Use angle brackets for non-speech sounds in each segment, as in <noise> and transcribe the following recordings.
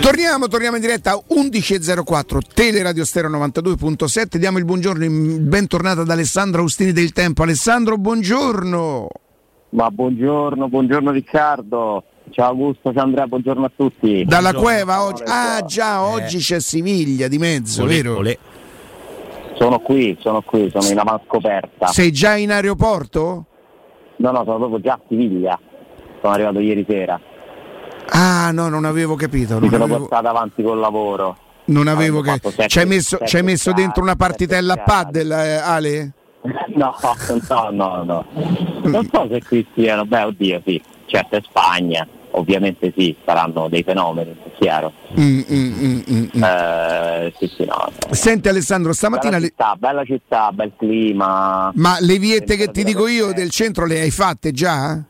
Torniamo, torniamo in diretta 11.04 Teleradio Stereo 92.7 diamo il buongiorno bentornata ad Alessandro Austini del Tempo Alessandro buongiorno ma buongiorno, buongiorno Riccardo Ciao Augusto, ciao Andrea, buongiorno a tutti. Dalla cueva oggi. Ah già, oggi eh. c'è Siviglia di mezzo, olè, vero? Olè. Sono qui, sono qui, sono in avanscoperta. Sei già in aeroporto? No, no, sono proprio già a Siviglia. Sono arrivato ieri sera. Ah, no, non avevo capito. Non Mi sono avevo... portato avanti col lavoro. Non avevo capito. Ci hai messo, sette, messo dentro una partitella a paddle, eh, Ale? <laughs> no, no, no, no. Non so se qui siano, beh, oddio, sì, certo è Spagna ovviamente sì, saranno dei fenomeni, è chiaro. Mm, mm, mm, mm, mm. eh, sì, sì, no. Senti Alessandro, stamattina... Bella città, bella città, bel clima. Ma le viette che ti dico io del centro le hai fatte già?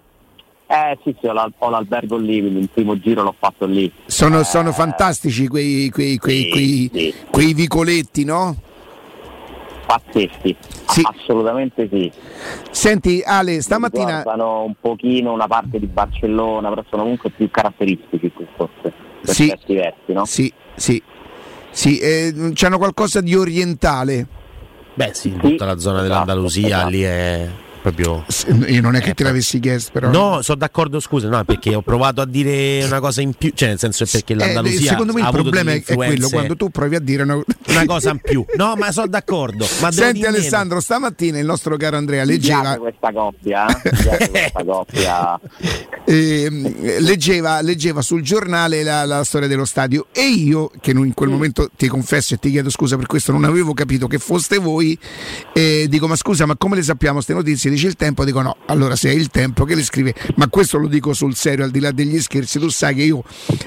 Eh sì, sì, ho, l'albergo lì, il primo giro l'ho fatto lì. Sono, eh, sono fantastici quei, quei, quei, sì, quei, sì. quei vicoletti, no? pazzeschi, sì. assolutamente sì. Senti Ale, stamattina... Ricordano un pochino una parte di Barcellona, però sono comunque più caratteristici forse, per sì. certi versi, no? Sì, sì, sì. Eh, c'hanno qualcosa di orientale. Beh sì, tutta la zona esatto, dell'Andalusia esatto. lì è proprio. Io non è che eh, te l'avessi chiesto, però. No, sono d'accordo, scusa, no, perché ho provato a dire una cosa in più, cioè nel senso perché l'Andalusia. Eh, secondo me il problema è quello quando tu provi a dire una, <laughs> una cosa in più. No, ma sono d'accordo. Ma Senti, Alessandro, meno. stamattina il nostro caro Andrea leggeva. questa coppia, eh? questa <laughs> coppia. Eh, leggeva, leggeva, sul giornale la, la, storia dello stadio e io, che in quel mm. momento ti confesso e ti chiedo scusa per questo, non avevo capito che foste voi, eh, dico ma scusa, ma come le sappiamo queste notizie? Dice il tempo, dico no, allora se è il tempo che le scrive, ma questo lo dico sul serio, al di là degli scherzi, tu sai che io,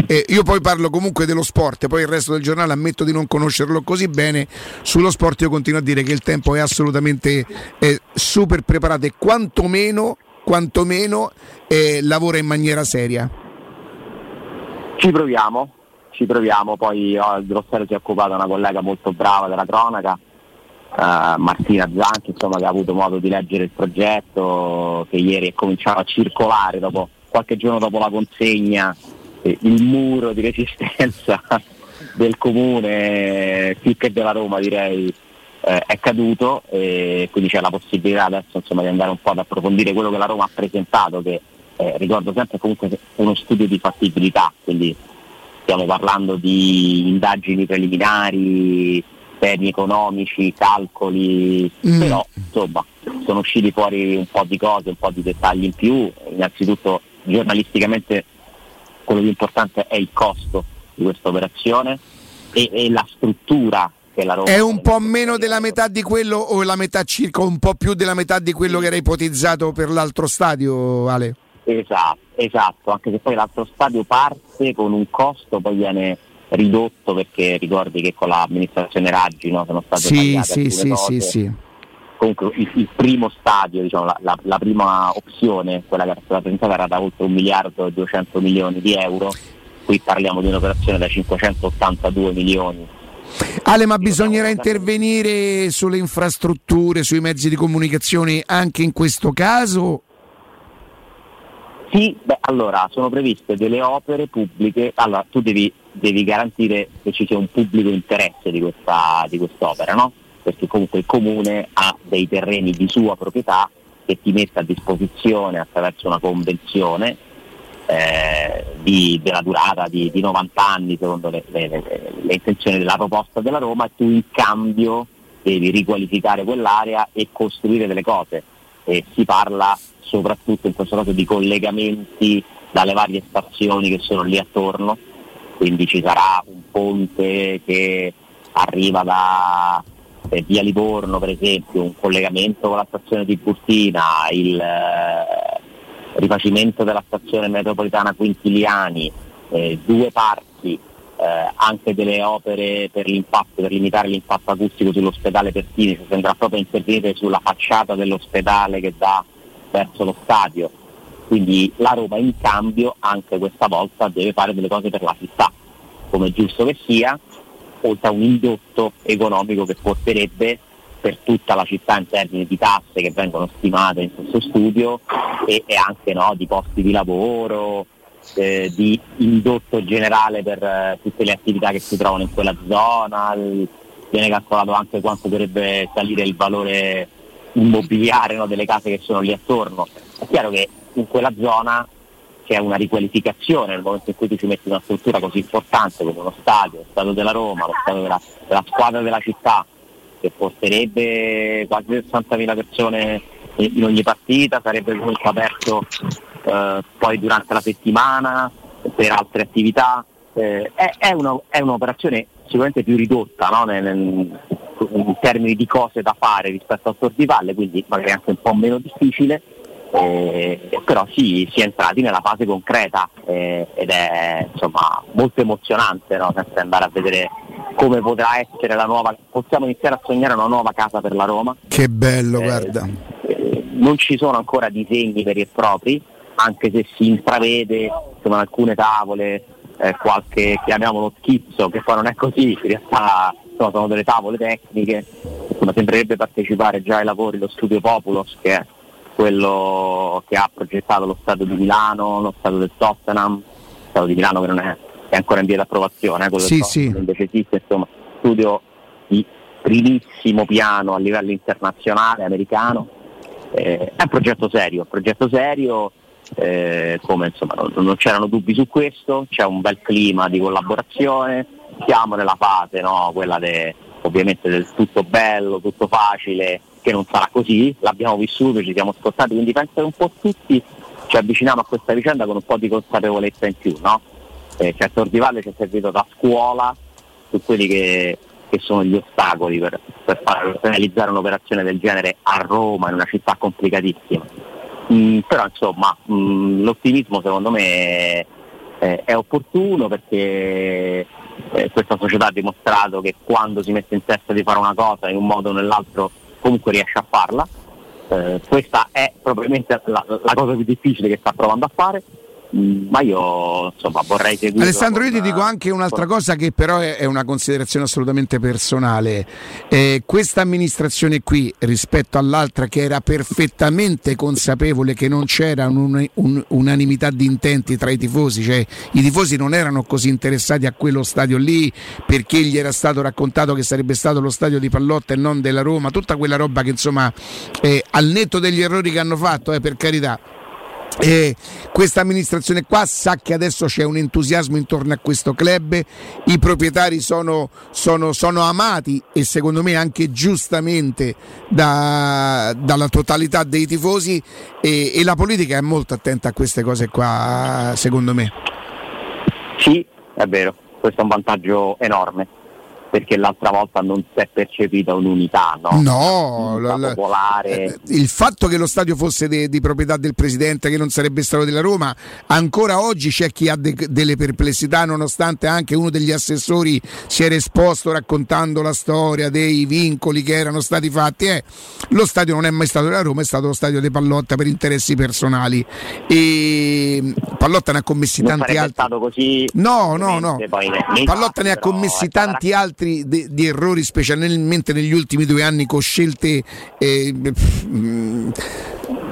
eh, io poi parlo comunque dello sport, poi il resto del giornale ammetto di non conoscerlo così bene, sullo sport io continuo a dire che il tempo è assolutamente eh, super preparato e quantomeno, quantomeno eh, lavora in maniera seria. Ci proviamo, ci proviamo, poi oh, Grossello si è occupato una collega molto brava della cronaca Martina Zanchi insomma, che ha avuto modo di leggere il progetto, che ieri è cominciato a circolare dopo, qualche giorno dopo la consegna, eh, il muro di resistenza <laughs> del comune, più che della Roma direi, eh, è caduto e quindi c'è la possibilità adesso insomma, di andare un po' ad approfondire quello che la Roma ha presentato, che eh, ricordo sempre comunque uno studio di fattibilità, quindi stiamo parlando di indagini preliminari, temi economici, calcoli, mm. però insomma sono usciti fuori un po' di cose, un po' di dettagli in più, innanzitutto giornalisticamente quello più importante è il costo di questa operazione e, e la struttura che la Roma è un po' meno della metà di quello o la metà circa un po' più della metà di quello che era ipotizzato per l'altro stadio Ale? Esatto, esatto, anche se poi l'altro stadio parte con un costo, poi viene ridotto perché ricordi che con l'amministrazione Raggi no, sono state sì, sì, sì, cose. sì, sì. Comunque il, il primo stadio, diciamo, la, la, la, prima opzione, quella che era stata presentata era da oltre un miliardo e 200 milioni di euro, qui parliamo di un'operazione da 582 milioni. Ale, ma bisognerà intervenire sulle infrastrutture, sui mezzi di comunicazione anche in questo caso? Sì, beh, allora sono previste delle opere pubbliche, allora tu devi devi garantire che ci sia un pubblico interesse di, questa, di quest'opera, no? perché comunque il comune ha dei terreni di sua proprietà che ti mette a disposizione attraverso una convenzione eh, di, della durata di, di, 90 anni secondo le, le, le, le, intenzioni della proposta della Roma e tu in cambio devi riqualificare quell'area e costruire delle cose. E si parla soprattutto in questo caso di collegamenti dalle varie stazioni che sono lì attorno quindi ci sarà un ponte che arriva da eh, via Livorno per esempio, un collegamento con la stazione di Burtina, il eh, rifacimento della stazione metropolitana Quintiliani, eh, due parti, eh, anche delle opere per per limitare l'impatto acustico sull'ospedale Pertini, si andrà proprio intervenire sulla facciata dell'ospedale che dà verso lo stadio quindi la Roma in cambio anche questa volta deve fare delle cose per la città, come giusto che sia, oltre a un indotto economico che porterebbe per tutta la città in termini di tasse che vengono stimate in questo studio e, e anche no, di posti di lavoro, eh, di indotto generale per eh, tutte le attività che si trovano in quella zona, il, viene calcolato anche quanto dovrebbe salire il valore immobiliare no, delle case che sono lì attorno. È chiaro che in quella zona c'è una riqualificazione nel momento in cui tu ci metti una struttura così importante come uno stadio, lo stadio della Roma, lo stadio della, della squadra della città, che porterebbe quasi 60.000 persone in ogni partita, sarebbe comunque aperto eh, poi durante la settimana per altre attività. Eh, è, è, una, è, un'operazione sicuramente più ridotta no? nel, nel, in termini di cose da fare rispetto al Tor di Valle, quindi magari anche un po' meno difficile, eh, però sì, si è entrati nella fase concreta eh, ed è insomma, molto emozionante no? sempre andare a vedere come potrà essere la nuova, possiamo iniziare a sognare una nuova casa per la Roma. Che bello, eh, guarda. Eh, non ci sono ancora disegni veri e propri, anche se si intravede insomma, alcune tavole eh, qualche, chiamiamolo schizzo, che poi non è così, in realtà insomma, sono delle tavole tecniche, insomma, sembrerebbe partecipare già ai lavori lo studio Populos, che è quello che ha progettato lo Stato di Milano, lo Stato del Tottenham, lo Stato di Milano che non è, è ancora in via di approvazione, eh, quello sì, del sì. invece esiste, insomma, studio di primissimo piano a livello internazionale, americano, eh, è un progetto serio, un progetto serio eh, come insomma non, non, c'erano dubbi su questo, c'è un bel clima di collaborazione, siamo nella fase no, quella de, ovviamente del tutto bello, tutto facile, che non sarà così, l'abbiamo vissuto, ci siamo scottati, quindi penso che un po' tutti ci avviciniamo a questa vicenda con un po' di consapevolezza in più, no? Eh, certo Ordivalle ci è servito da scuola su quelli che, che sono gli ostacoli per, per, fare, per realizzare un'operazione del genere a Roma, in una città complicatissima Mm, però insomma mm, l'ottimismo secondo me è, è opportuno perché eh, questa società ha dimostrato che quando si mette in testa di fare una cosa in un modo o nell'altro comunque riesce a farla. Eh, questa è probabilmente la, la cosa più difficile che sta provando a fare ma io insomma vorrei seguire. Alessandro, io ti dico anche un'altra cosa che però è, una considerazione assolutamente personale. Eh, questa amministrazione qui rispetto all'altra che era perfettamente consapevole che non c'era un, un, unanimità di intenti tra i tifosi, cioè i tifosi non erano così interessati a quello stadio lì perché gli era stato raccontato che sarebbe stato lo stadio di Pallotta e non della Roma, tutta quella roba che insomma eh, al netto degli errori che hanno fatto, eh, per carità e questa amministrazione qua sa che adesso c'è un entusiasmo intorno a questo club, i proprietari sono, sono, sono amati e secondo me anche giustamente da, dalla totalità dei tifosi. E, e la politica è molto attenta a queste cose qua secondo me. Sì, è vero, questo è un vantaggio enorme perché l'altra volta non si è percepita un'unità, no? No, unità la, popolare. Eh, il fatto che lo stadio fosse de, di proprietà del presidente, che non sarebbe stato della Roma, ancora oggi c'è chi ha de, delle perplessità, nonostante anche uno degli assessori si era esposto raccontando la storia dei vincoli che erano stati fatti. Eh, lo stadio non è mai stato della Roma, è stato lo stadio di Pallotta per interessi personali. E Pallotta ne ha commessi non tanti altri. Stato così no, no, no. Pallotta ne ha commessi tanti altri altri di, di errori, specialmente negli ultimi due anni, con scelte eh,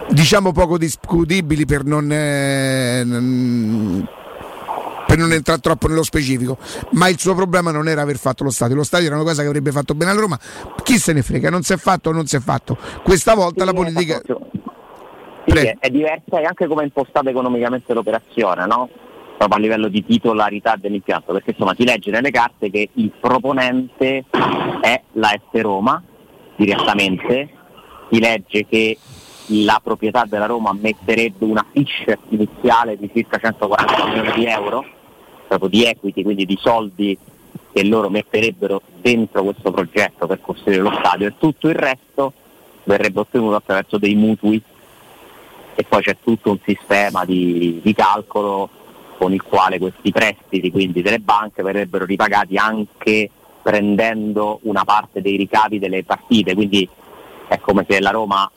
diciamo poco discutibili per non, eh, per non entrare troppo nello specifico, ma il suo problema non era aver fatto lo stadio, lo stadio era una cosa che avrebbe fatto bene a Roma, chi se ne frega, non si è fatto o non si è fatto. Questa volta sì, la politica... Sì, è diversa e anche come è impostata economicamente l'operazione, no? Proprio a livello di titolarità dell'impianto, perché insomma si legge nelle carte che il proponente è la S Roma direttamente, si legge che la proprietà della Roma metterebbe una fiche iniziale di circa 140 milioni di euro, proprio di equity, quindi di soldi che loro metterebbero dentro questo progetto per costruire lo stadio. E tutto il resto verrebbe ottenuto attraverso dei mutui. E poi c'è tutto un sistema di, di calcolo con il quale questi prestiti, quindi delle banche, verrebbero ripagati anche prendendo una parte dei ricavi delle partite, quindi è come se la Roma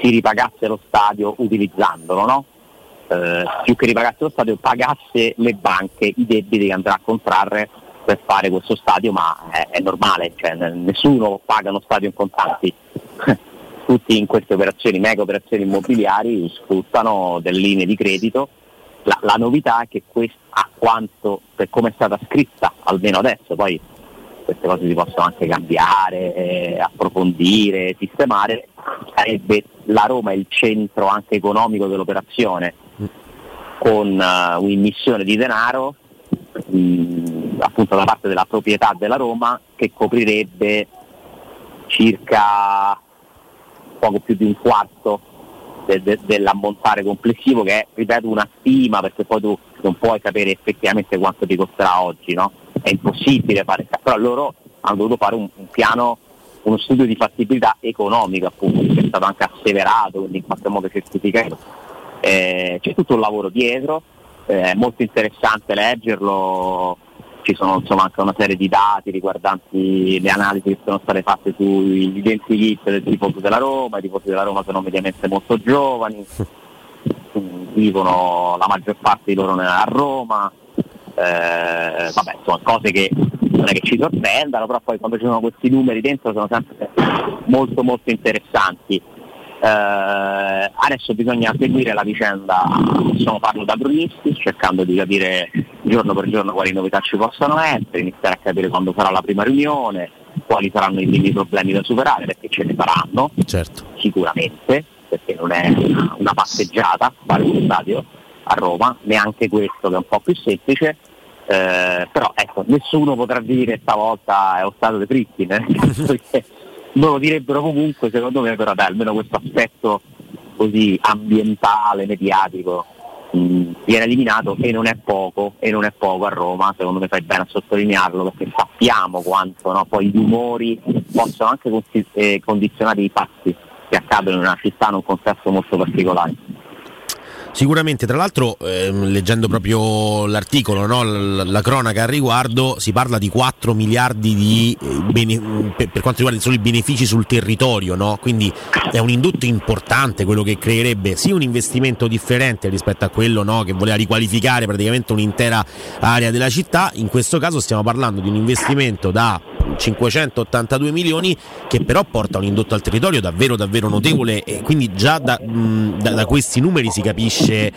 si ripagasse lo stadio utilizzandolo, no? eh, più che ripagasse lo stadio pagasse le banche i debiti che andrà a contrarre per fare questo stadio, ma è, è normale, cioè, nessuno paga uno stadio in contanti. <laughs> Tutti in queste operazioni, mega operazioni immobiliari, sfruttano delle linee di credito la, la novità è che questa, a quanto, per come è stata scritta, almeno adesso, poi queste cose si possono anche cambiare, eh, approfondire, sistemare, sarebbe la Roma il centro anche economico dell'operazione, con uh, un'immissione di denaro mh, appunto da parte della proprietà della Roma che coprirebbe circa poco più di un quarto de- de- dell'ammontare complessivo che è, ripeto, una stima perché poi tu non puoi sapere effettivamente quanto ti costerà oggi, no? È impossibile fare, però loro hanno dovuto fare un, un piano, uno studio di fattibilità economica appunto, che è stato anche asseverato, quindi in qualche modo certificato. Eh, c'è tutto un lavoro dietro, eh, è molto interessante leggerlo, ci sono insomma, anche una serie di dati riguardanti le analisi che sono state fatte sugli identity del tifoso della Roma, i tifosi della Roma sono mediamente molto giovani, vivono la maggior parte di loro a Roma, eh, vabbè insomma cose che non è che ci sorprendano, però poi quando ci sono questi numeri dentro sono sempre molto molto interessanti. Eh, adesso bisogna seguire la vicenda, insomma, parlo da cronisti, cercando di capire giorno per giorno quali novità ci possano essere, iniziare a capire quando sarà la prima riunione, quali saranno i primi problemi da superare, perché ce ne saranno, certo. sicuramente, perché non è una, passeggiata fare uno stadio a Roma, neanche questo che è un po' più semplice, eh, però ecco, nessuno potrà dire stavolta è lo stato di Fritkin, eh? <laughs> non lo direbbero comunque, secondo me, però dai, almeno questo aspetto così ambientale, mediatico, viene eliminato e non è poco, e non è poco a Roma, secondo me fai bene a sottolinearlo, perché sappiamo quanto no, poi gli umori possono anche eh, condizionare i fatti che accadono in una città in un contesto molto particolare. Sicuramente, tra l'altro, ehm, leggendo proprio l'articolo, no? la, la, cronaca al riguardo, si parla di 4 miliardi di eh, bene, per, per, quanto riguarda solo i benefici sul territorio, no? quindi è un indotto importante quello che creerebbe sì un investimento differente rispetto a quello no? che voleva riqualificare praticamente un'intera area della città, in questo caso stiamo parlando di un investimento da 582 milioni che però porta un indotto al territorio davvero davvero notevole e quindi già da, mh, da, da questi numeri si capisce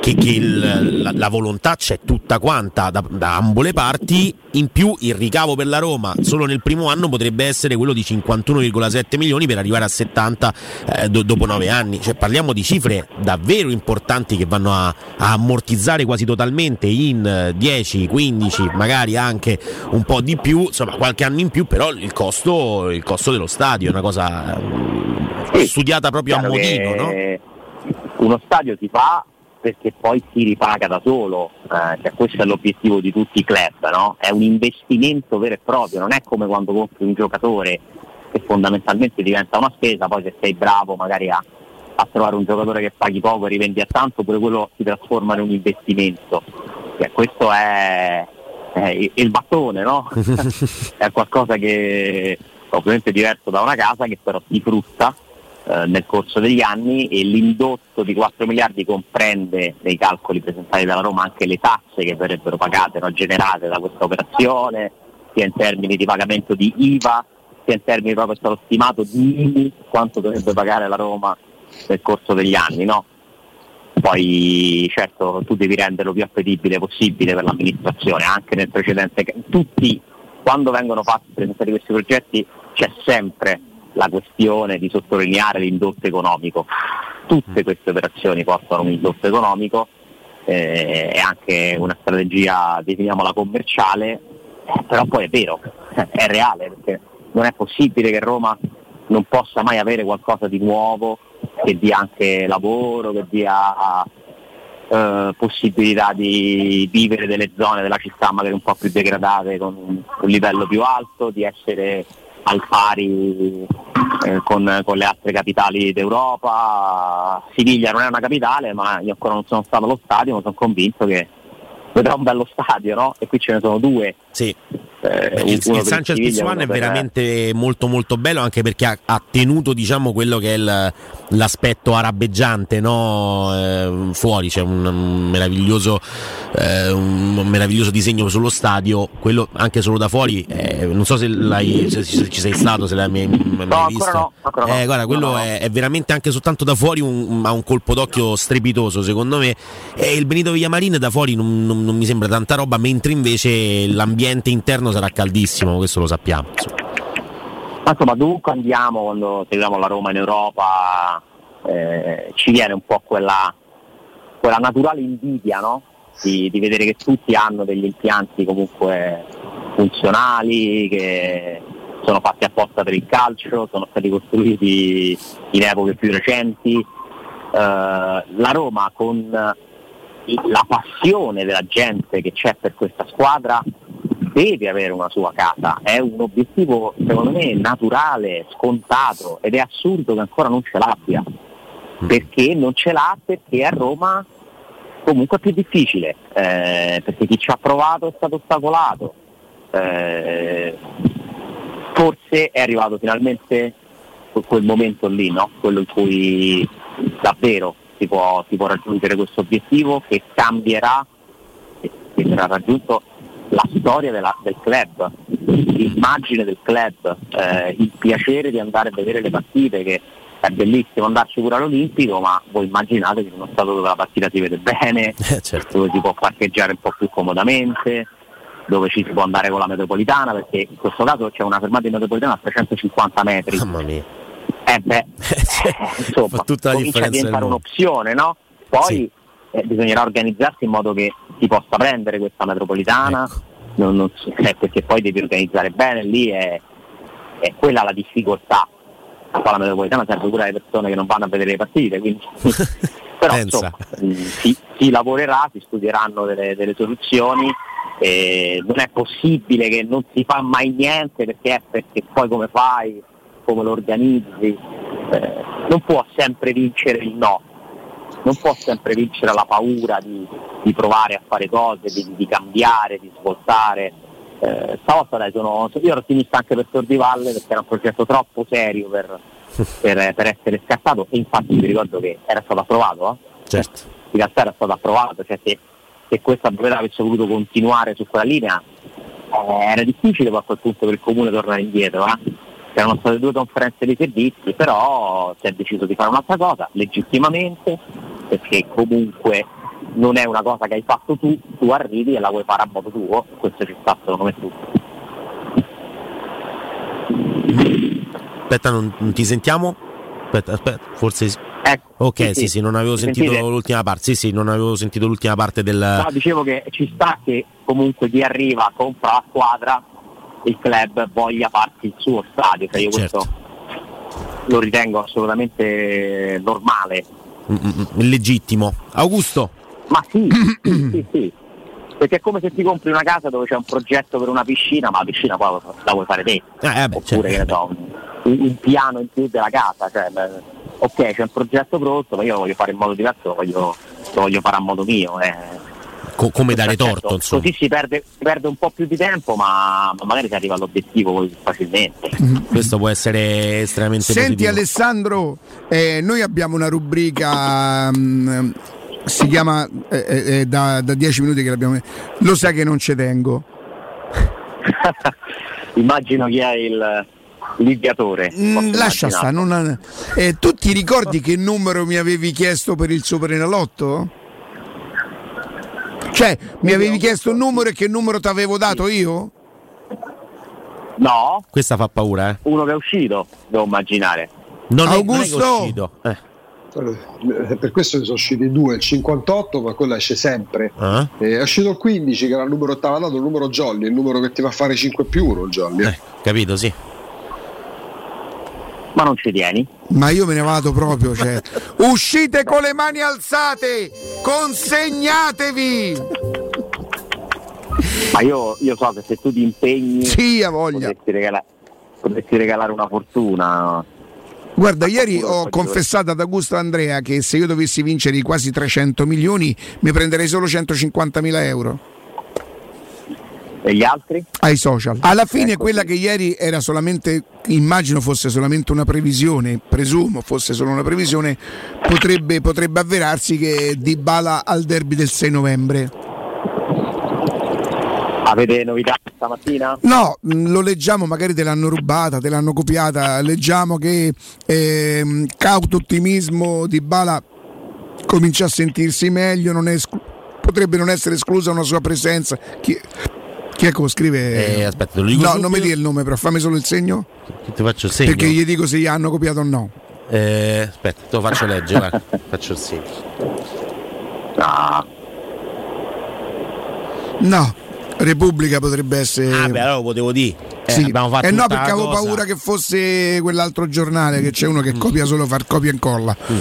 che, che il, la, la, volontà c'è tutta quanta da, da, ambo le parti, in più il ricavo per la Roma solo nel primo anno potrebbe essere quello di 51,7 milioni per arrivare a 70 eh, do, dopo 9 anni, cioè parliamo di cifre davvero importanti che vanno a, a ammortizzare quasi totalmente in 10, 15, magari anche un po' di più, insomma qualche anno in più, però il costo, il costo dello stadio è una cosa sì, studiata proprio a modino. No? Uno stadio si fa perché poi si ripaga da solo, eh, cioè questo è l'obiettivo di tutti i club, no? è un investimento vero e proprio, non è come quando compri un giocatore che fondamentalmente diventa una spesa, poi se sei bravo magari a, a trovare un giocatore che paghi poco e rivendi a tanto, pure quello si trasforma in un investimento. Cioè, questo è, è il battone, no? <laughs> è qualcosa che ovviamente è diverso da una casa che però si frutta eh, nel corso degli anni e l'indotto di 4 miliardi comprende nei calcoli presentati dalla Roma anche le tasse che verrebbero pagate, no, generate da questa operazione, sia in termini di pagamento di IVA, sia in termini proprio stato stimato di quanto dovrebbe pagare la Roma nel corso degli anni. No? Poi certo tu devi renderlo più appetibile possibile per l'amministrazione, anche nel precedente, tutti quando vengono fatti presentati questi progetti c'è sempre la questione di sottolineare l'indotto economico. Tutte queste operazioni portano un indotto economico, eh, è anche una strategia, definiamola commerciale, eh, però poi è vero, è reale, perché non è possibile che Roma non possa mai avere qualcosa di nuovo che dia anche lavoro, che dia eh, possibilità di vivere delle zone della città magari un po' più degradate con un livello più alto, di essere al pari eh, con, con, le altre capitali d'Europa. Siviglia non è una capitale, ma io ancora non sono stato allo stadio, ma sono convinto che vedrà un bello stadio, no? E qui ce ne sono due. Sì. Eh, il, il Sanchez Pizjuan è veramente molto molto bello anche perché ha, ha tenuto diciamo quello che è il, l'aspetto arabeggiante no? eh, fuori c'è un, un, meraviglioso, eh, un, meraviglioso disegno sullo stadio quello anche solo da fuori eh, non so se, se, se, ci sei stato se l'hai mai, mai no, visto. no, eh, guarda quello no, è, è, veramente anche soltanto da fuori un, ha un colpo d'occhio strepitoso secondo me. E il Benito Villamarin da fuori non, non, non mi sembra tanta roba mentre invece l'ambiente interno sarà caldissimo, questo lo sappiamo. Ma insomma, dovunque andiamo, quando seguiamo la Roma in Europa, eh, ci viene un po' quella, quella naturale invidia, no? di, di, vedere che tutti hanno degli impianti comunque funzionali, che sono fatti apposta per il calcio, sono stati costruiti in epoche più recenti. Uh, la Roma con la passione della gente che c'è per questa squadra deve avere una sua casa, è un obiettivo secondo me naturale, scontato ed è assurdo che ancora non ce l'abbia, mm. perché non ce l'ha perché a Roma comunque è più difficile, eh, perché chi ci ha provato è stato ostacolato, eh, forse è arrivato finalmente quel momento lì, no? quello in cui davvero si può, si può raggiungere questo obiettivo che cambierà, che verrà raggiunto la storia della, del club, l'immagine del club, eh, il piacere di andare a vedere le partite che è bellissimo andarci pure all'Olimpico, ma voi immaginate che in uno stato dove la partita si vede bene, <laughs> eh, certo. dove si può parcheggiare un po' più comodamente, dove ci si può andare con la metropolitana, perché in questo caso c'è una fermata di metropolitana a 350 metri. Mamma mia. Eh beh, <laughs> insomma, tutta la comincia a diventare un'opzione, no? Poi sì. Eh, bisognerà organizzarsi in modo che si possa prendere questa metropolitana, ecco. non, non, eh, perché poi devi organizzare bene, lì è, è quella la difficoltà. A fare la metropolitana serve pure alle persone che non vanno a vedere le partite, quindi <laughs> però insomma, mm, si, si, lavorerà, si studieranno delle, delle soluzioni. Eh, non è possibile che non si fa mai niente perché, perché poi come fai, come lo organizzi, eh, non può sempre vincere il no, non può sempre vincere la paura di, di provare a fare cose, di, di cambiare, di svoltare. Eh, stavolta dai, sono, io ero ottimista anche per Tordivalle perché era un progetto troppo serio per, <laughs> per, per essere scattato e infatti vi ricordo che era stato approvato. Eh? Certo. In realtà era stato approvato, cioè se, se questa proprietà avesse voluto continuare su quella linea eh, era difficile poi a quel punto per il comune tornare indietro. Eh? C'erano state due conferenze di servizi, però si è deciso di fare un'altra cosa, legittimamente, perché comunque non è una cosa che hai fatto tu, tu arrivi e la vuoi fare a modo tuo, questo ci sta secondo me tutto. Aspetta, non, non ti sentiamo? Aspetta, aspetta, forse Ecco, ok, sì, sì, sì, non avevo sentito sentite? l'ultima parte. Sì, sì, non avevo sentito l'ultima parte del. No, dicevo che ci sta che comunque chi arriva, compra la squadra, il club voglia farsi il suo stadio, cioè io certo. questo lo ritengo assolutamente normale. Mm-mm, legittimo. Augusto. Ma sì, sì, <coughs> sì, sì, perché è come se ti compri una casa dove c'è un progetto per una piscina, ma la piscina poi la vuoi fare te. Eh, vabbè, Oppure certo. so, un, un, piano in più della casa. Cioè, ok, c'è un progetto pronto, ma io lo voglio fare in modo diverso, lo voglio, lo voglio fare a modo mio. Eh co- come dare torto. Insomma. Così si perde, si perde, un po' più di tempo, ma, ma magari si arriva all'obiettivo così facilmente. Mm-hmm. Questo può essere estremamente Senti positivo. Alessandro, eh, noi abbiamo una rubrica. Mh, mm, si chiama eh, eh, eh da, da dieci minuti che l'abbiamo. Lo sai che non ci tengo. <laughs> Immagino chi è il l'ideatore. Mm, lascia stare. Non... Eh, tu ti ricordi che numero mi avevi chiesto per il Superenalotto? Cioè, mi avevi chiesto un numero e che numero ti avevo dato io? No. Questa fa paura, eh? Uno che è uscito, devo immaginare. Non Augusto! È, non è uscito. Eh. Per questo ne sono usciti due, il 58, ma quello esce sempre. Uh-huh. è uscito il 15, che era il numero che ti dato, il numero Jolly, il numero che ti va a fare 5 più 1 il Jolly. Eh, capito, sì ma non ci tieni. Ma io me ne vado proprio, cioè. <laughs> Uscite con le mani alzate! Consegnatevi! Ma io, io so che se tu ti impegni sì, a voglia. Potresti, regalare, potresti regalare una fortuna. Guarda, ieri ho confessato ad Augusto Andrea che se io dovessi vincere i quasi 300 milioni mi prenderei solo 150 mila euro. E gli altri? Ai social. Alla fine ecco quella sì. che ieri era solamente, immagino fosse solamente una previsione, presumo fosse solo una previsione, potrebbe, potrebbe avverarsi che Di Bala al derby del 6 novembre. Avete novità stamattina? No, lo leggiamo, magari te l'hanno rubata, te l'hanno copiata, leggiamo che eh, cauto ottimismo di Bala comincia a sentirsi meglio, non esclu- potrebbe non essere esclusa una sua presenza. Chi, chi è che lo scrive? Eh, aspetta, lo dico No, non mi dia il nome, però fammi solo il segno. Che ti faccio il segno? Perché gli dico se gli hanno copiato o no. Eh, aspetta, te lo faccio leggere, <laughs> faccio il segno. No. No. Repubblica potrebbe essere. Ah, beh, allora lo potevo dire. Eh, sì. fatto eh no, perché avevo cosa. paura che fosse quell'altro giornale che c'è uno che mm. copia solo far copia e incolla. Mm.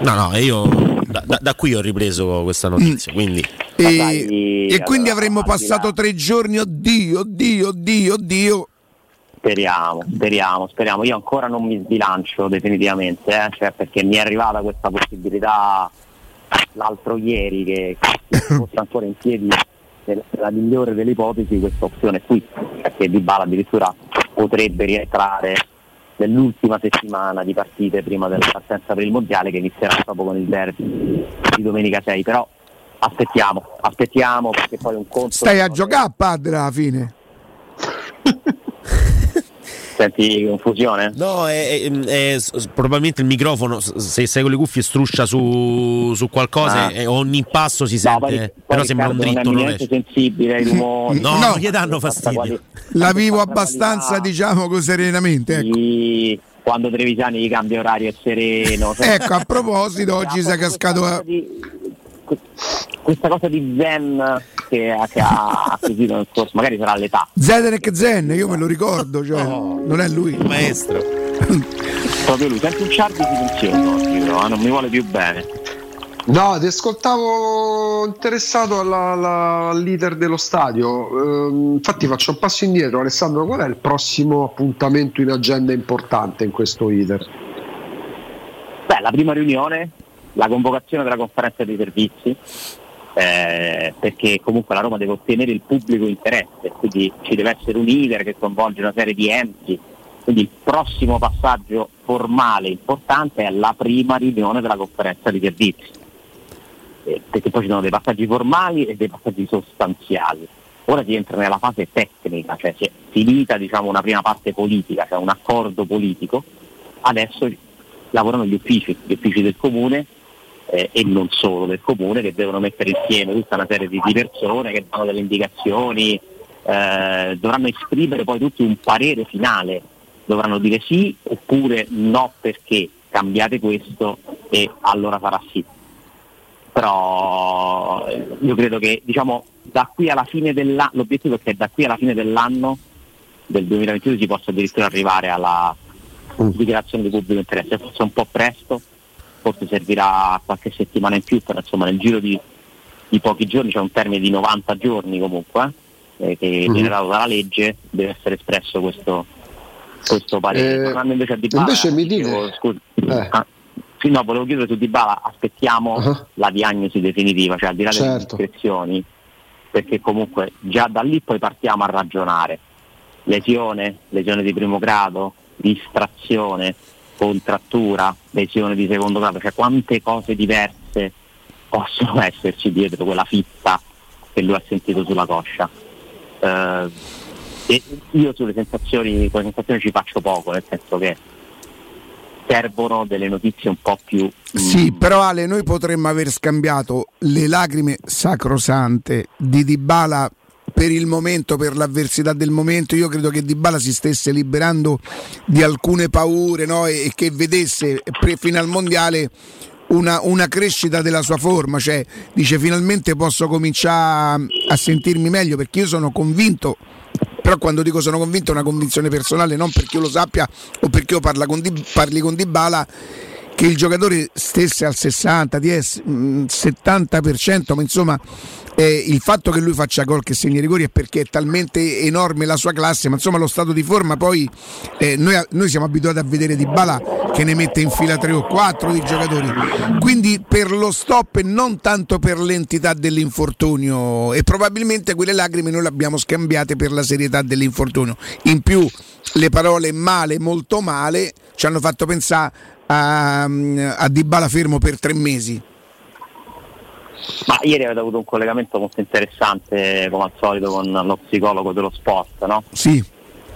No, no, io da, da, da, qui ho ripreso questa notizia. Mm. Quindi. E, dai, e quindi avremmo passato tre giorni, oddio, oddio, oddio, oddio. Speriamo, speriamo, speriamo. Io ancora non mi sbilancio definitivamente, eh? cioè, perché mi è arrivata questa possibilità l'altro ieri che <laughs> fosse ancora in piedi nella migliore delle ipotesi questa opzione qui, perché Di Bala addirittura potrebbe rientrare nell'ultima settimana di partite prima della partenza per il mondiale che inizierà proprio con il derby di domenica 6, però aspettiamo, aspettiamo perché poi un conto... Stai a giocare padre alla fine? <laughs> Senti confusione? No, è, è, è, probabilmente il microfono, se sei con le cuffie, struscia su, su qualcosa ah. e ogni passo si sente, no, poi, però poi sembra un dritto. Non è sensibile ai <laughs> rumori. no, no, gli danno fastidio. La vivo abbastanza, diciamo, serenamente. Ecco. Sì, quando Trevisani gli cambia orario è sereno. ecco, a proposito, oggi si è cascato... A... Di, questa cosa di Zen che, che ha acquisito nel corso, magari sarà l'età. Zederek Zen, io me lo ricordo, cioè, no, non è lui. Il maestro. Proprio lui, senti un Ciardi silenzioso oggi, però, eh, non mi vuole più bene. No, ti ascoltavo interessato alla, alla, al leader dello stadio. Ehm, infatti faccio un passo indietro. Alessandro, qual è il prossimo appuntamento in agenda importante in questo leader? Beh, la prima riunione, la convocazione della conferenza dei servizi, eh, perché comunque la Roma deve ottenere il pubblico interesse, quindi ci deve essere un leader che coinvolge una serie di enti, quindi il prossimo passaggio formale importante è la prima riunione della conferenza di servizi, eh, perché poi ci sono dei passaggi formali e dei passaggi sostanziali. Ora si entra nella fase tecnica, cioè si è finita diciamo, una prima parte politica, cioè un accordo politico, adesso lavorano gli uffici, gli uffici del comune eh, e non solo del comune che devono mettere insieme tutta una serie di, di persone che danno delle indicazioni, eh, dovranno esprimere poi tutti un parere finale, dovranno dire sì oppure no perché cambiate questo e allora farà sì. Però eh, io credo che diciamo, da qui alla fine dell'anno, l'obiettivo è che da qui alla fine dell'anno del 2022 si possa addirittura arrivare alla mm. dichiarazione di pubblico interesse, forse un po' presto, forse servirà qualche settimana in più, però insomma nel giro di, di pochi giorni, c'è un termine di 90 giorni comunque, eh, che mm-hmm. generato dalla legge, deve essere espresso questo, questo parere. Eh, invece a Dybala, invece mi dico, scusa, eh. ah, sì, no, volevo chiedere su Dybala, aspettiamo uh-huh. la diagnosi definitiva, cioè al di là delle certo. iscrizioni, perché comunque già da lì poi partiamo a ragionare. Lesione, lesione di primo grado, distrazione, contrattura, lesione di secondo grado, cioè quante cose diverse possono <laughs> esserci dietro quella fitta che lui ha sentito sulla coscia. Eh, e io sulle sensazioni, con le sensazioni ci faccio poco, nel senso che servono delle notizie un po' più... Sì, mm, però Ale, noi potremmo aver scambiato le lacrime sacrosante di Dybala per il momento, per l'avversità del momento, io credo che Dybala si stesse liberando di alcune paure no? e, che vedesse pre, fino al mondiale una, una, crescita della sua forma, cioè dice finalmente posso cominciare a sentirmi meglio perché io sono convinto però quando dico sono convinto è una convinzione personale, non perché io lo sappia o perché io con Di, parli con Dybala che il giocatore stesse al 60, 10, 70%, ma insomma eh, il fatto che lui faccia gol che segni rigori è perché è talmente enorme la sua classe, ma insomma lo stato di forma poi eh, noi, noi, siamo abituati a vedere Di Bala che ne mette in fila 3 o 4 di giocatori. Quindi per lo stop e non tanto per l'entità dell'infortunio e probabilmente quelle lacrime noi le abbiamo scambiate per la serietà dell'infortunio. In più le parole male, molto male ci hanno fatto pensare a, a Dybala fermo per tre mesi. Ma ieri avete avuto un collegamento molto interessante, come al solito, con lo psicologo dello sport, no? Sì.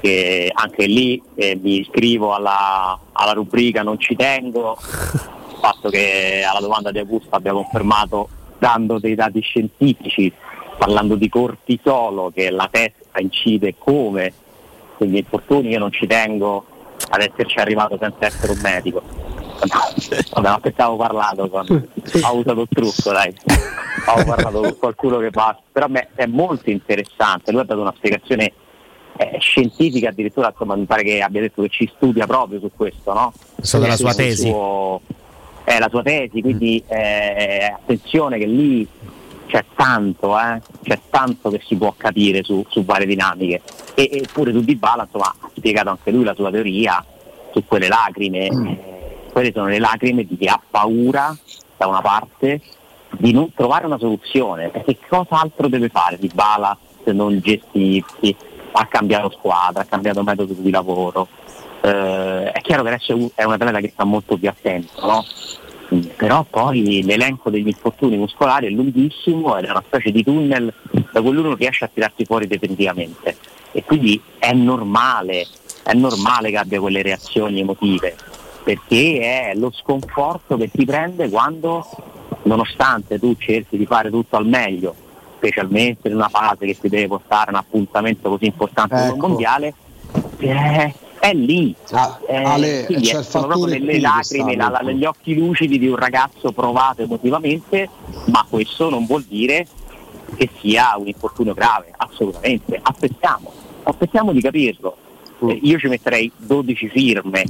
Che anche lì eh, mi iscrivo alla, alla, rubrica Non ci tengo, il fatto che alla domanda di Augusto abbia confermato dando dei dati scientifici, parlando di cortisolo, che la testa incide come quegli infortuni, io non ci tengo ad esserci arrivato senza essere un medico. Vabbè, ma aspettavo parlato con... ho usato il trucco, dai. Ho parlato con qualcuno che passa. Però beh, è molto interessante, lui ha dato una spiegazione eh, scientifica addirittura, insomma, mi pare che abbia detto che ci studia proprio su questo, no? È stata la sua tesi. Suo, è la sua tesi, quindi eh, attenzione che lì c'è tanto, eh? c'è tanto che si può capire su, su varie dinamiche. E, eppure su Dybala insomma, ha spiegato anche lui la sua teoria su quelle lacrime. Quelle sono le lacrime di chi ha paura da una parte di non trovare una soluzione, perché cosa altro deve fare Dybala se non gestirsi? Ha cambiato squadra, ha cambiato metodo di lavoro. Eh, è chiaro che adesso è un atleta che sta molto più attento, no? però poi l'elenco degli infortuni muscolari è lunghissimo ed è una specie di tunnel da cui lui non riesce a tirarsi fuori definitivamente e quindi è normale, è normale che abbia quelle reazioni emotive perché è lo sconforto che ti prende quando nonostante tu cerchi di fare tutto al meglio specialmente in una fase che ti deve portare un appuntamento così importante ecco. come il mondiale eh, è lì. Ah, eh, Ale, c'è il fattore nelle lacrime, la, la, negli occhi lucidi di un ragazzo provato emotivamente, ma questo non vuol dire che sia un infortunio grave, assolutamente. Aspettiamo, aspettiamo di capirlo. Eh, io ci metterei 12 firme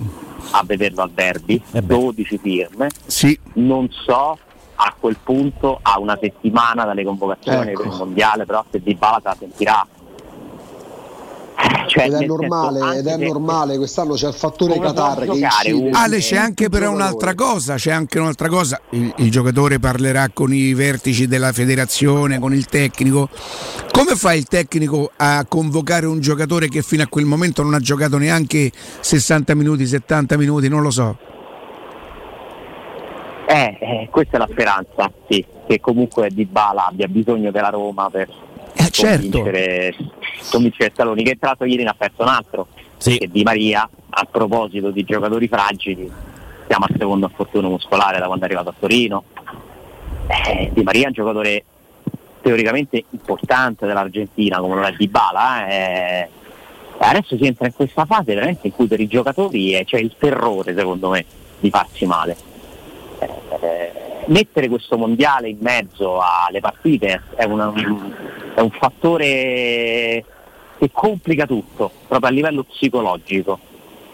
a vederlo al derby, eh 12 firme. Sì. Non so a quel punto a una settimana dalle convocazioni ecco. per il mondiale, però se Di Bala la sentirà cioè, ed è normale, ed è normale, quest'anno c'è il fattore Qatar che incide. Ale c'è anche però un'altra cosa, c'è anche un'altra cosa, il, il, giocatore parlerà con i vertici della federazione, con il tecnico. Come fa il tecnico a convocare un giocatore che fino a quel momento non ha giocato neanche 60 minuti, 70 minuti, non lo so? Eh, eh, questa è la speranza, sì, che comunque Di Bala abbia bisogno della Roma per certo. convincere, convincere Scaloni, che tra l'altro ieri ne ha perso un altro, sì. che Di Maria, a proposito di giocatori fragili, siamo al secondo infortunio muscolare da quando è arrivato a Torino. Eh, di Maria è un giocatore teoricamente importante dell'Argentina, come lo è Di Bala. Eh. Adesso si entra in questa fase veramente in cui per i giocatori c'è cioè il terrore, secondo me, di farsi male. Eh, mettere questo mondiale in mezzo alle partite è, una, è un fattore che complica tutto, proprio a livello psicologico.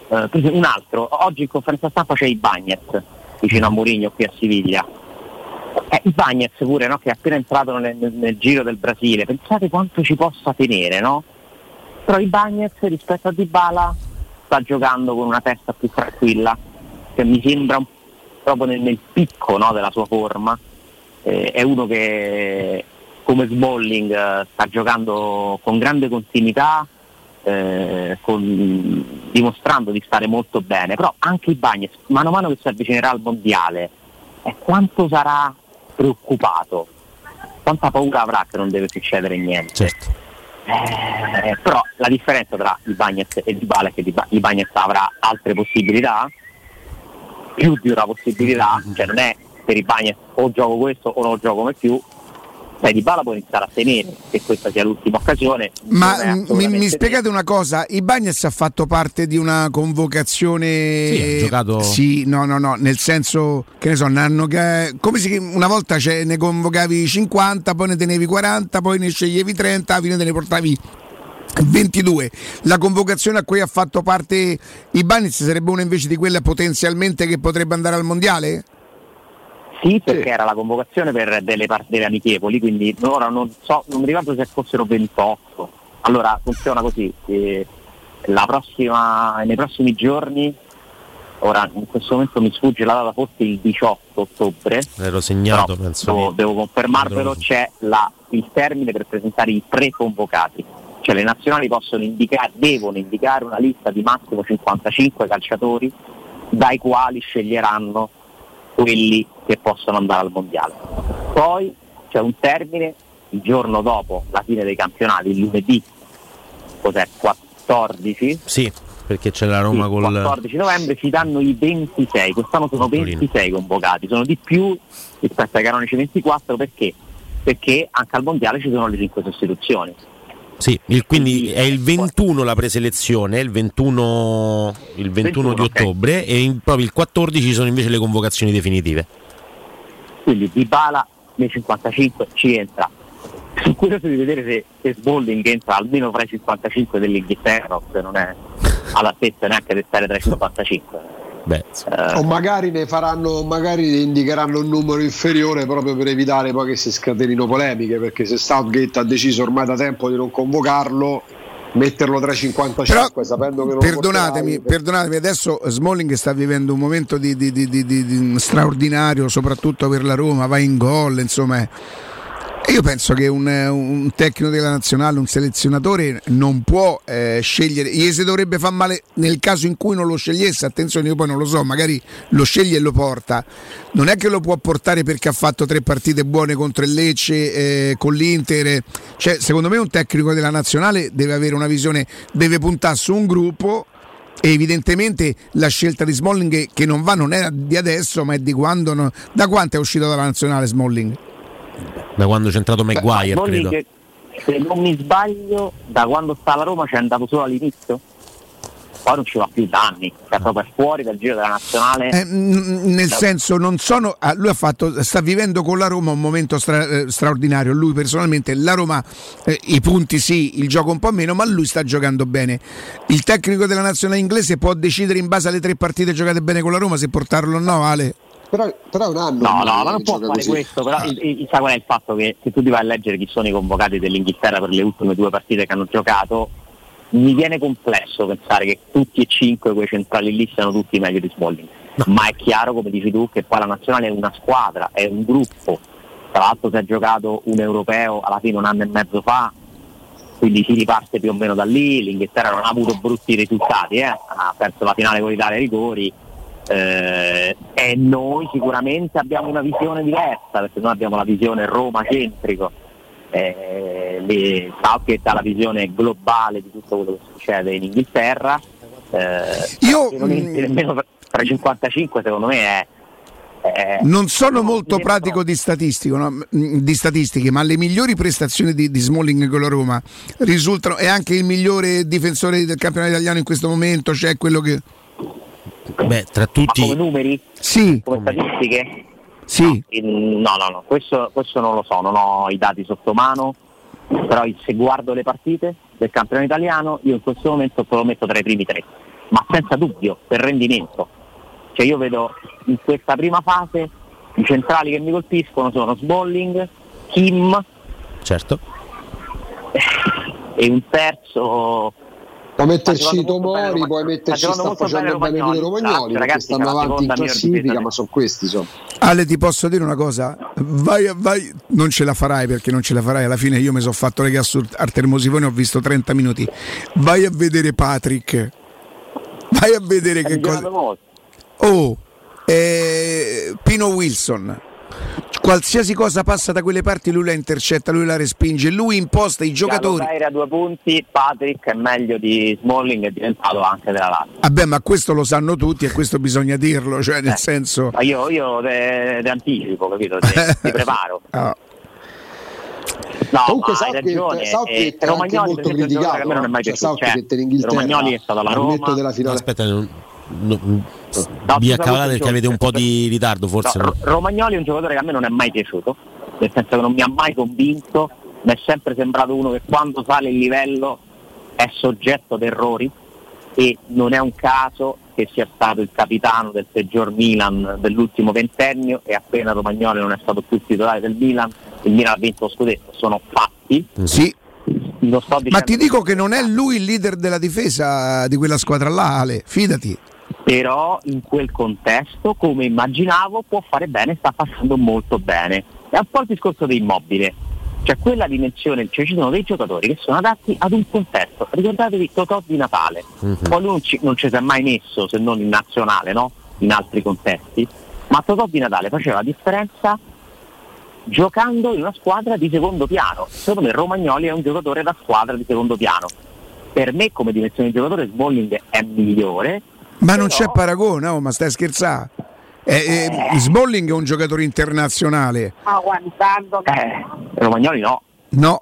Uh, un altro, oggi in conferenza stampa c'è i Bagnets vicino a Mourinho qui a Siviglia. Eh, I Bagnets pure no, che è appena entrato nel, nel, nel, giro del Brasile, pensate quanto ci possa tenere, no? Però i Bagnets rispetto a Dybala sta giocando con una testa più tranquilla, che mi sembra un proprio nel, nel picco no, della sua forma. Eh, è uno che come Smalling eh, sta giocando con grande continuità, eh, con, dimostrando di stare molto bene, però anche i Bagnes, mano a mano che si avvicinerà al mondiale, eh, quanto sarà preoccupato, quanta paura avrà che non deve succedere niente. Certo. Eh, però la differenza tra i Bagnets e Dybala è che i Bagnets avrà altre possibilità più di una possibilità, cioè non è per i bagni o gioco questo o non gioco mai più, sai di bala può iniziare a tenere che questa sia l'ultima occasione. Ma mi, mi, spiegate una cosa, i Bagnes ha fatto parte di una convocazione Sì, ha giocato Sì, no, no, no, nel senso che ne so, hanno, come si una volta ne convocavi 50, poi ne tenevi 40, poi ne sceglievi 30, alla fine te ne portavi 22. La convocazione a cui ha fatto parte i Banis sarebbe una invece di quella potenzialmente che potrebbe andare al mondiale? Sì, perché sì. era la convocazione per delle partite amichevoli, quindi ora non so, non mi ricordo se fossero 28. Allora funziona così, eh, prossima, nei prossimi giorni, ora in questo momento mi sfugge la data, forse il 18 ottobre. L'ero segnato, penso. Devo, devo confermarvelo, c'è la, il termine per presentare i preconvocati. Cioè le nazionali indicare, devono indicare una lista di massimo 55 calciatori dai quali sceglieranno quelli che possono andare al mondiale. Poi c'è un termine il giorno dopo la fine dei campionati, il lunedì, cos'è? 14? Sì, perché c'è la Roma sì, col 14 novembre ci danno i 26, quest'anno sono 26 convocati, sono di più rispetto ai canonici 24 perché? Perché anche al mondiale ci sono le 5 sostituzioni. Sì, il, quindi è il 21 la preselezione, il 21, il 21, 21 di ottobre okay. e in, proprio il 14 sono invece le convocazioni definitive. Quindi Di Bala nei 55 ci entra. Sono curioso di vedere se, se Sbolling entra almeno fra i 55 dell'Inghilterra, se non è alla stessa neanche di stare tra i 55. Beh, eh. O magari ne faranno, magari indicheranno un numero inferiore proprio per evitare poi che si scatenino polemiche, perché se Southgate ha deciso ormai da tempo di non convocarlo, metterlo tra i 55 Però, sapendo che non perdonatemi, perdonatemi, adesso Smalling sta vivendo un momento di, di, di, di, straordinario, soprattutto per la Roma, va in gol, insomma io penso che un, un, tecnico della nazionale, un selezionatore non può eh, scegliere, gli si dovrebbe far male nel caso in cui non lo scegliesse, attenzione io poi non lo so, magari lo sceglie e lo porta, non è che lo può portare perché ha fatto tre partite buone contro il Lecce, eh, con l'Inter, cioè secondo me un tecnico della nazionale deve avere una visione, deve puntare su un gruppo e evidentemente la scelta di Smalling che non va non è di adesso ma è di quando, da quanto è uscito dalla nazionale Smalling? Da quando c'è entrato Maguire, credo. Che, se non mi sbaglio, da quando sta la Roma c'è andato solo all'inizio? Poi non ci va più da anni, cioè proprio fuori dal giro della nazionale. Eh, nel da... senso, non sono. Ah, lui ha fatto, sta vivendo con la Roma un momento stra, eh, straordinario. Lui personalmente, la Roma, eh, i punti sì, il gioco un po' meno, ma lui sta giocando bene. Il tecnico della nazionale inglese può decidere in base alle tre partite giocate bene con la Roma se portarlo o no, Ale? Però, però è un anno. No, no, ma non può fare così. questo. Però il, il, qual è il fatto che se tu ti vai a leggere chi sono i convocati dell'Inghilterra per le ultime due partite che hanno giocato, mi viene complesso pensare che tutti e cinque quei centrali lì siano tutti meglio di Smalling. No. Ma è chiaro, come dici tu, che poi la nazionale è una squadra, è un gruppo. Tra l'altro si è giocato un europeo alla fine un anno e mezzo fa, quindi si riparte più o meno da lì. L'Inghilterra non ha avuto brutti risultati, eh? ha perso la finale con l'Italia ai rigori eh, e noi sicuramente abbiamo una visione diversa perché noi abbiamo la visione Roma centrico eh, Southgate ha la visione globale di tutto quello che succede in Inghilterra eh, io non nemmeno tra i 55 secondo me è non sono molto pratico di, no? di, statistiche, ma le migliori prestazioni di, di, Smalling con la Roma risultano. È anche il migliore difensore del campionato italiano in questo momento, cioè quello che Beh, tra tutti... Ma come numeri? Sì. Come statistiche? Sì. No, no, no, questo, questo, non lo so, non ho i dati sotto mano, però se guardo le partite del campionato italiano io in questo momento lo metto tra i primi tre, ma senza dubbio, per rendimento. Cioè io vedo in questa prima fase i centrali che mi colpiscono sono Sbolling, Kim certo. e un terzo Puoi metterci Tomori, puoi metterci sta facendo bene Vito Romagnoli perché ragazzi, stanno avanti in classifica, ma sono questi. Sono. Ale, ti posso dire una cosa? Vai, vai, non ce la farai perché non ce la farai. Alla fine io mi sono fatto le gas al termosifone ho visto 30 minuti. Vai a vedere Patrick. Vai a vedere che cosa. Oh, eh, Pino Wilson qualsiasi cosa passa da quelle parti lui la intercetta, lui la respinge, lui imposta i giocatori. a due punti, Patrick è meglio di Smalling, è diventato anche della Lazio. Vabbè, ma questo lo sanno tutti e questo bisogna dirlo, cioè nel eh, senso... Ma io, io te, te anticipo, capito? Ti, ti <laughs> preparo. Oh. No, Comunque Southgate, Southgate è anche molto criticato. Romagnoli è stato alla Roma. Della finale. Aspetta, non, no, no, vi perché avete un po' di ritardo forse. No, Romagnoli è un giocatore che a me non è mai piaciuto, nel senso che non mi ha mai convinto, mi è sempre sembrato uno che quando sale il livello è soggetto ad errori e non è un caso che sia stato il capitano del peggior Milan dell'ultimo ventennio e appena Romagnoli non è stato più titolare del Milan, il Milan ha vinto lo scudetto, sono fatti. Sì. Ma ti dico che non è lui il leader della difesa di quella squadra là, Ale, fidati. Però in quel contesto, come immaginavo, può fare bene, sta facendo molto bene. È un po' il discorso dell'immobile cioè quella dimensione, cioè ci sono dei giocatori che sono adatti ad un contesto. Ricordatevi Totò di Natale, uh-huh. poi lui non ci, non ci si è mai messo se non in nazionale, no? in altri contesti, ma Totò di Natale faceva la differenza giocando in una squadra di secondo piano. Secondo me Romagnoli è un giocatore da squadra di secondo piano. Per me come dimensione di giocatore Smalling è migliore. Ma non c'è paragone, oh, ma stai scherzando? Eh, eh, Smalling è un giocatore internazionale. Ma guardando eh, Romagnoli no. No.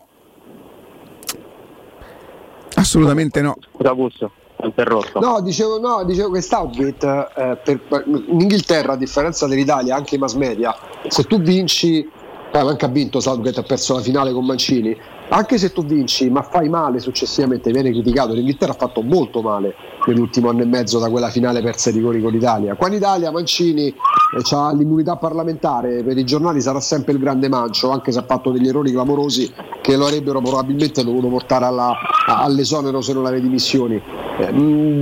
Assolutamente no. Scusa Augusto, interrotto. No, dicevo, no, dicevo che Southgate eh, per, in Inghilterra, a differenza dell'Italia, anche i mass media, se tu vinci poi anche ha vinto Southgate, ha perso la finale con Mancini. Anche se tu vinci, ma fai male successivamente, viene criticato. L'Inghilterra ha fatto molto male nell'ultimo anno e mezzo da quella finale persa di rigori con l'Italia. Qua in Italia Mancini eh, ha l'immunità parlamentare, per i giornali sarà sempre il grande mancio, anche se ha fatto degli errori clamorosi che lo avrebbero probabilmente dovuto portare alla, all'esonero se non aveva dimissioni. Eh,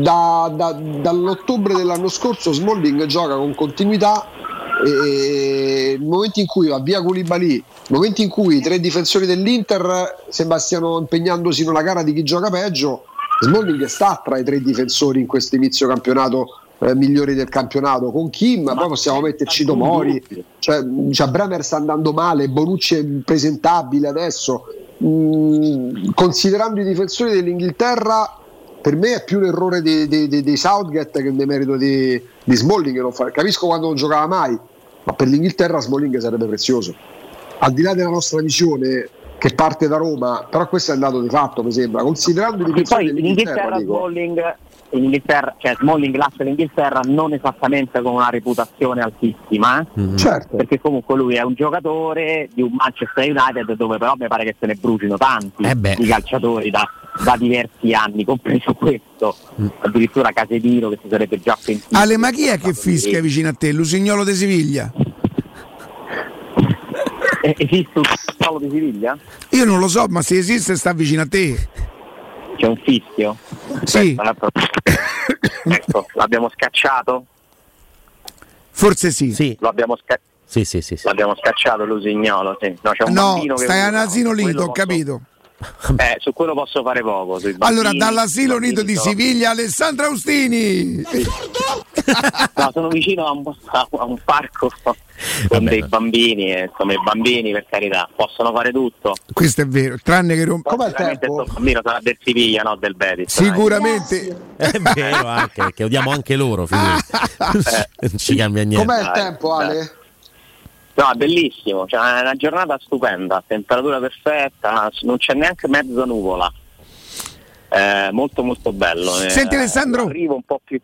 da, da, dall'ottobre dell'anno scorso Smalling gioca con continuità e nel momento in cui va via Koulibaly, nel momento in cui i tre difensori dell'Inter sembra stiano impegnandosi in una gara di chi gioca peggio, Smalling sta tra i tre difensori in questo inizio campionato eh, migliori del campionato con Kim, ma poi possiamo metterci Tomori, cioè, cioè Bremer sta andando male, Bonucci è impresentabile adesso. Mm, considerando i difensori dell'Inghilterra, per me è più l'errore di, di, di, di Southgate che il demerito di, di Smalling. Capisco quando non giocava mai, ma per l'Inghilterra Smalling sarebbe prezioso. Al di là della nostra visione che parte da Roma, però questo è andato di fatto, mi sembra, considerando difensori poi in Inghilterra Smalling, in Inghilterra, cioè Smalling lascia l'Inghilterra non esattamente con una reputazione altissima, eh? mm-hmm. certo. perché comunque lui è un giocatore di un Manchester United dove però mi pare che se ne brucino tanti eh i calciatori da, da, diversi anni, compreso <laughs> questo, mm. addirittura Casedino che si sarebbe già pentito. Ale, ma chi è che fischia vicino a te? Lusignolo di Siviglia? esiste un Lusignolo di Siviglia? Io non lo so, ma se esiste sta vicino a te. C'è un fischio? Sì. <coughs> ecco, l'abbiamo scacciato? Forse sì. sì. Lo abbiamo scacciato. Sì, sì, sì, sì. L'abbiamo scacciato l'usignolo, sì. No, c'è un no stai all'asilo lì, ho capito. Eh, su quello posso fare poco. allora, dall'asilo nido di Siviglia, Alessandra Austini. <laughs> no, sono vicino a un, a un parco <laughs> con dei bambini e insomma i bambini per carità possono fare tutto. Questo è vero, tranne che rompe. Come il tempo? bambino sarà del Siviglia, no del Betis. Sicuramente. <laughs> È vero anche, che odiamo anche loro, eh. non ci cambia niente. Com'è il tempo, Ale? No, è bellissimo, cioè, è una giornata stupenda, temperatura perfetta, non c'è neanche mezza nuvola. Eh, molto molto bello. Senti eh, Alessandro, arrivo un po' più.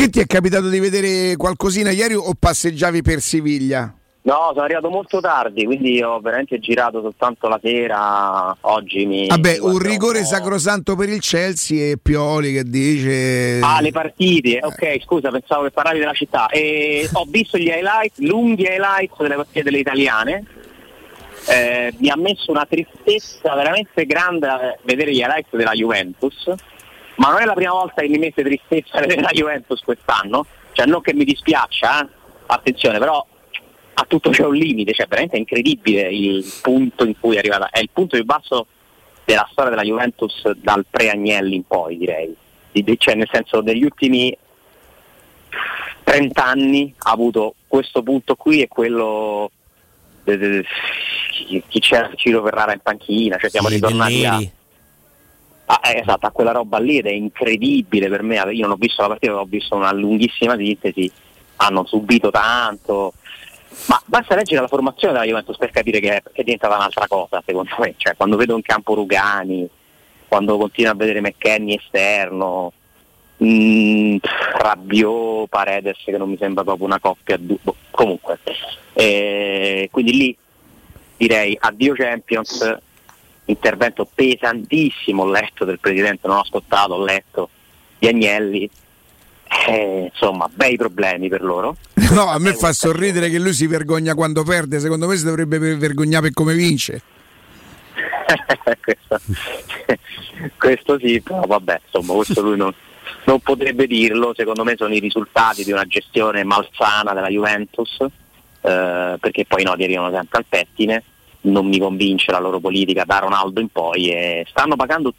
Che ti è capitato di vedere qualcosina ieri o passeggiavi per Siviglia? No, sono arrivato molto tardi, quindi ho veramente girato soltanto la sera. Oggi mi. Vabbè, un rigore sacrosanto per il Chelsea e Pioli che dice. Ah, le partite, ok, scusa, pensavo che parlavi della città. E ho visto gli highlights, lunghi highlights delle partite delle italiane. Eh, mi ha messo una tristezza veramente grande vedere gli highlights della Juventus. Ma non è la prima volta che mi mette tristezza <laughs> vedere la Juventus quest'anno. Cioè, non che mi dispiaccia, eh? attenzione, però a tutto c'è un limite, cioè veramente è incredibile il punto in cui è arrivata, è il punto più basso della storia della Juventus dal pre-Agnelli in poi direi, cioè nel senso degli ultimi 30 anni ha avuto questo punto qui e quello chi c'era? Ciro Ferrara in panchina, cioè siamo sì, ritornati a, ah, eh, esatto, a quella roba lì ed è incredibile per me, io non ho visto la partita, ho visto una lunghissima sintesi, hanno subito tanto, ma basta leggere la formazione della Juventus per capire che è, che è diventata un'altra cosa, secondo me. Cioè, quando vedo in campo Rugani, quando continuo a vedere McKenny esterno, mh, mm, Rabiot, Paredes, che non mi sembra proprio una coppia. Du- boh, comunque, eh, quindi lì direi addio Champions, intervento pesantissimo, ho letto del presidente, non ho ascoltato, ho letto di Agnelli Eh, insomma, bei problemi per loro. <laughs> No, a me fa sorridere che lui si vergogna quando perde, secondo me si dovrebbe vergognare per come vince. <laughs> questo, questo, sì, però vabbè, insomma, questo lui non, non, potrebbe dirlo, secondo me sono i risultati di una gestione malsana della Juventus, eh, perché poi i nodi arrivano sempre al pettine, non mi convince la loro politica da Ronaldo in poi e stanno pagando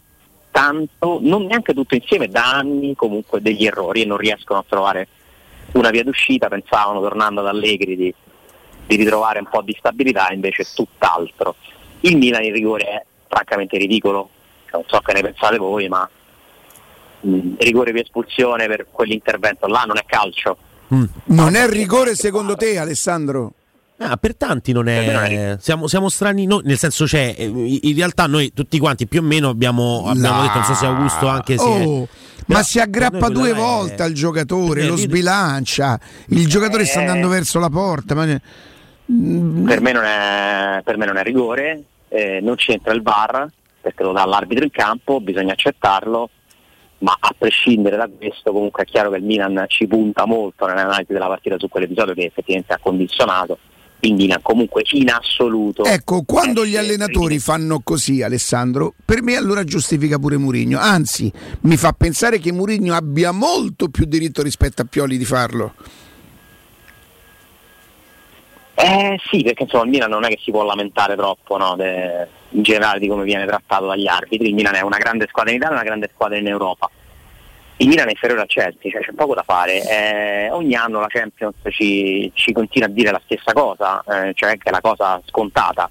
tanto, non neanche tutto insieme, da anni comunque degli errori e non riescono a trovare una via d'uscita, pensavano tornando ad Allegri di, di ritrovare un po' di stabilità, invece tutt'altro. Il Milan in rigore è francamente ridicolo, non so che ne pensate voi, ma mh, mm, rigore di espulsione per quell'intervento là non è calcio. Mm. Non è rigore secondo te Alessandro? Ah, per tanti non è. Siamo, siamo strani, no, nel senso c'è. Eh, in realtà noi tutti quanti più o meno abbiamo, abbiamo no. detto, non so se Augusto anche se. Oh, ma si aggrappa due volte è... al giocatore, lo sbilancia, il giocatore eh... sta andando verso la porta. Ma... Per, me non è, per me non è rigore, eh, non c'entra il VAR perché lo dà l'arbitro in campo, bisogna accettarlo, ma a prescindere da questo comunque è chiaro che il Milan ci punta molto nell'analisi della partita su quell'episodio che effettivamente ha condizionato il Milan comunque in assoluto. Ecco, quando gli allenatori fanno così, Alessandro, per me allora giustifica pure Murigno. Anzi, mi fa pensare che Murigno abbia molto più diritto rispetto a Pioli di farlo. Eh sì, perché insomma il Milan non è che si può lamentare troppo no, de, in generale di come viene trattato dagli arbitri. Il Milan è una grande squadra in Italia e una grande squadra in Europa il Milan è inferiore al Chelsea, cioè c'è poco da fare. Eh, ogni anno la Champions ci, ci, continua a dire la stessa cosa, eh, cioè che è la cosa scontata,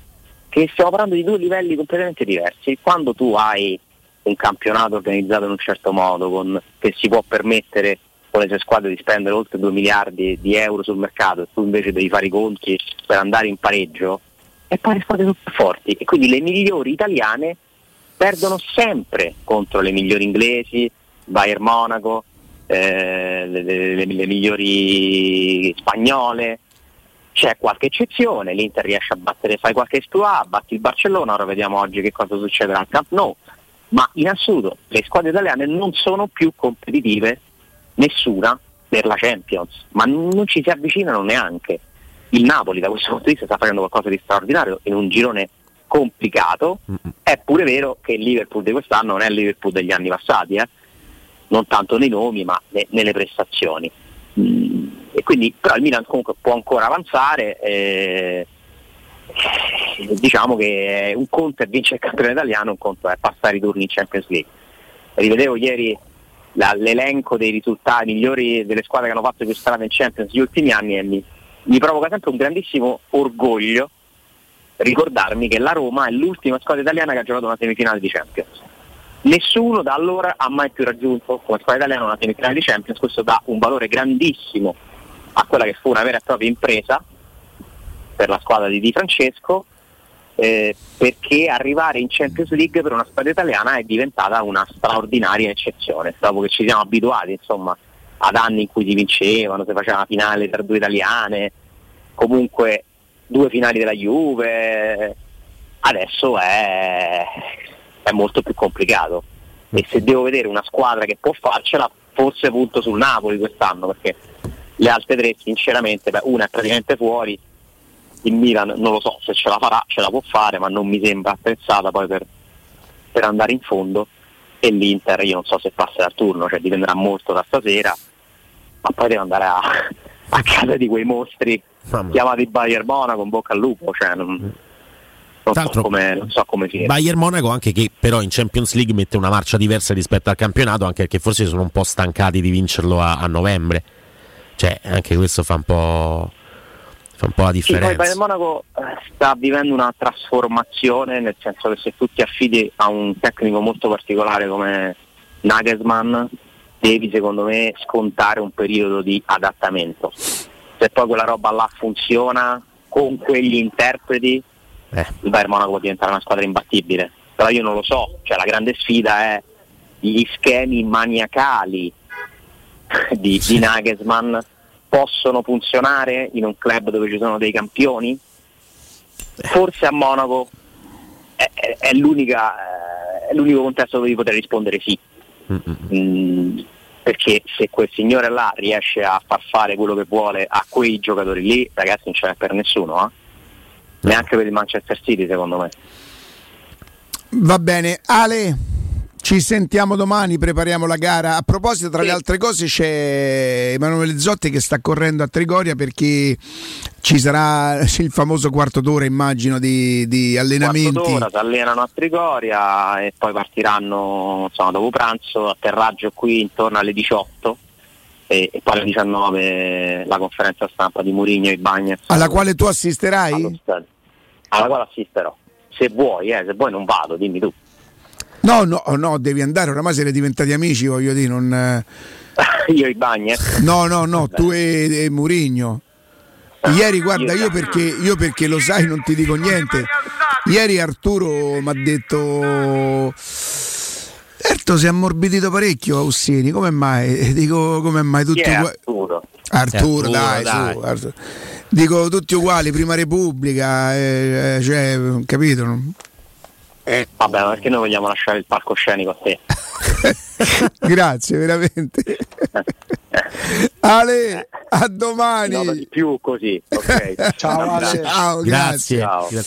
che stiamo parlando di due livelli completamente diversi. Quando tu hai un campionato organizzato in un certo modo, con, che si può permettere con le sue squadre di spendere oltre 2 miliardi di euro sul mercato e tu invece devi fare i conti per andare in pareggio, e poi le squadre sono più forti e quindi le migliori italiane perdono sempre contro le migliori inglesi, Bayern Monaco, eh, le, le, le, migliori spagnole. C'è qualche eccezione, l'Inter riesce a battere, fai qualche esploit, batti il Barcellona, ora vediamo oggi che cosa succederà al Camp Nou, ma in assoluto le squadre italiane non sono più competitive, nessuna, per la Champions, ma non ci si avvicinano neanche. Il Napoli da questo punto di vista sta facendo qualcosa di straordinario in un girone complicato, è pure vero che il Liverpool di quest'anno non è il Liverpool degli anni passati, eh? Non tanto nei nomi ma ne, nelle prestazioni. Mm, e quindi, però il Milan comunque può ancora avanzare. Eh, diciamo che un conto è vincere il campione italiano, un conto è passare i turni in Champions League. Rivedevo ieri la, l'elenco dei risultati migliori delle squadre che hanno fatto quest'anno in Champions negli ultimi anni e mi, mi provoca sempre un grandissimo orgoglio ricordarmi che la Roma è l'ultima squadra italiana che ha giocato una semifinale di Champions Nessuno da allora ha mai più raggiunto come squadra italiana una semifinale di Champions, questo dà un valore grandissimo a quella che fu una vera e propria impresa per la squadra di Di Francesco, eh, perché arrivare in Champions League per una squadra italiana è diventata una straordinaria eccezione, dopo che ci siamo abituati insomma, ad anni in cui si vincevano, si faceva una finale tra due italiane, comunque due finali della Juve, adesso è è molto più complicato. E se devo vedere una squadra che può farcela forse punto sul Napoli quest'anno perché le altre tre sinceramente beh, una è praticamente fuori il Milan non lo so se ce la farà ce la può fare ma non mi sembra attrezzata poi per, per andare in fondo. E l'Inter io non so se passerà al turno cioè dipenderà molto da stasera ma poi deve andare a, <laughs> a casa di quei mostri chiamati Bayern Monaco con bocca al lupo cioè non, non so come, non so come finire. Bayern Monaco anche che però in Champions League mette una marcia diversa rispetto al campionato, anche perché forse sono un po' stancati di vincerlo a, a novembre. Cioè, anche questo fa un po', fa un po' la differenza. Sì, poi Bayern Monaco eh, sta vivendo una trasformazione, nel senso che se tu ti affidi a un tecnico molto particolare come Nagelsmann, devi secondo me scontare un periodo di adattamento. Se poi quella roba là funziona con quegli interpreti eh. il Bayern Monaco può diventare una squadra imbattibile, però io non lo so, cioè, la grande sfida è gli schemi maniacali <laughs> di, di Nagelsmann possono funzionare in un club dove ci sono dei campioni? Forse a Monaco è, è, è, è l'unico contesto dove poter rispondere sì. Mm, perché se quel signore là riesce a far fare quello che vuole a quei giocatori lì, ragazzi non ce n'è per nessuno, eh? Neanche per il Manchester City secondo me. Va bene, Ale, ci sentiamo domani, prepariamo la gara. A proposito, tra Sì. le altre cose, c'è Emanuele Zotti che sta correndo a Trigoria perché ci sarà <laughs> il famoso quarto d'ora, immagino, di, di Quarto allenamenti. d'ora si allenano a Trigoria e poi partiranno insomma, dopo pranzo, atterraggio qui intorno alle 18 e, e poi alle 19 la conferenza stampa di Murigno e Bagnez. Alla quale tu assisterai? Alla quale assisterò. Se vuoi, eh, se vuoi non vado, dimmi tu. No, no, no, devi andare, oramai siete diventati amici, voglio dire, non... <laughs> Io e Bagnez. No, no, no, tu e, e Murigno. Ieri, guarda, io perché, io perché lo sai, non ti dico niente. Ieri Arturo mi ha detto. Certo, si è ammorbidito parecchio Aussini, come mai? <laughs> Dico, come mai è uguale? Arturo? Arturo, Arturo, dai, dai. su, Arturo. Dico tutti uguali, prima Repubblica, eh, eh, cioè, capito? no? Vabbè, ma perché noi vogliamo lasciare il palcoscenico a te? <laughs> Grazie, veramente. <laughs> Ale, a domani. Di più così, ok? Ciao Ale. Ciao, grazie. Grazie. Ciao. Grazie.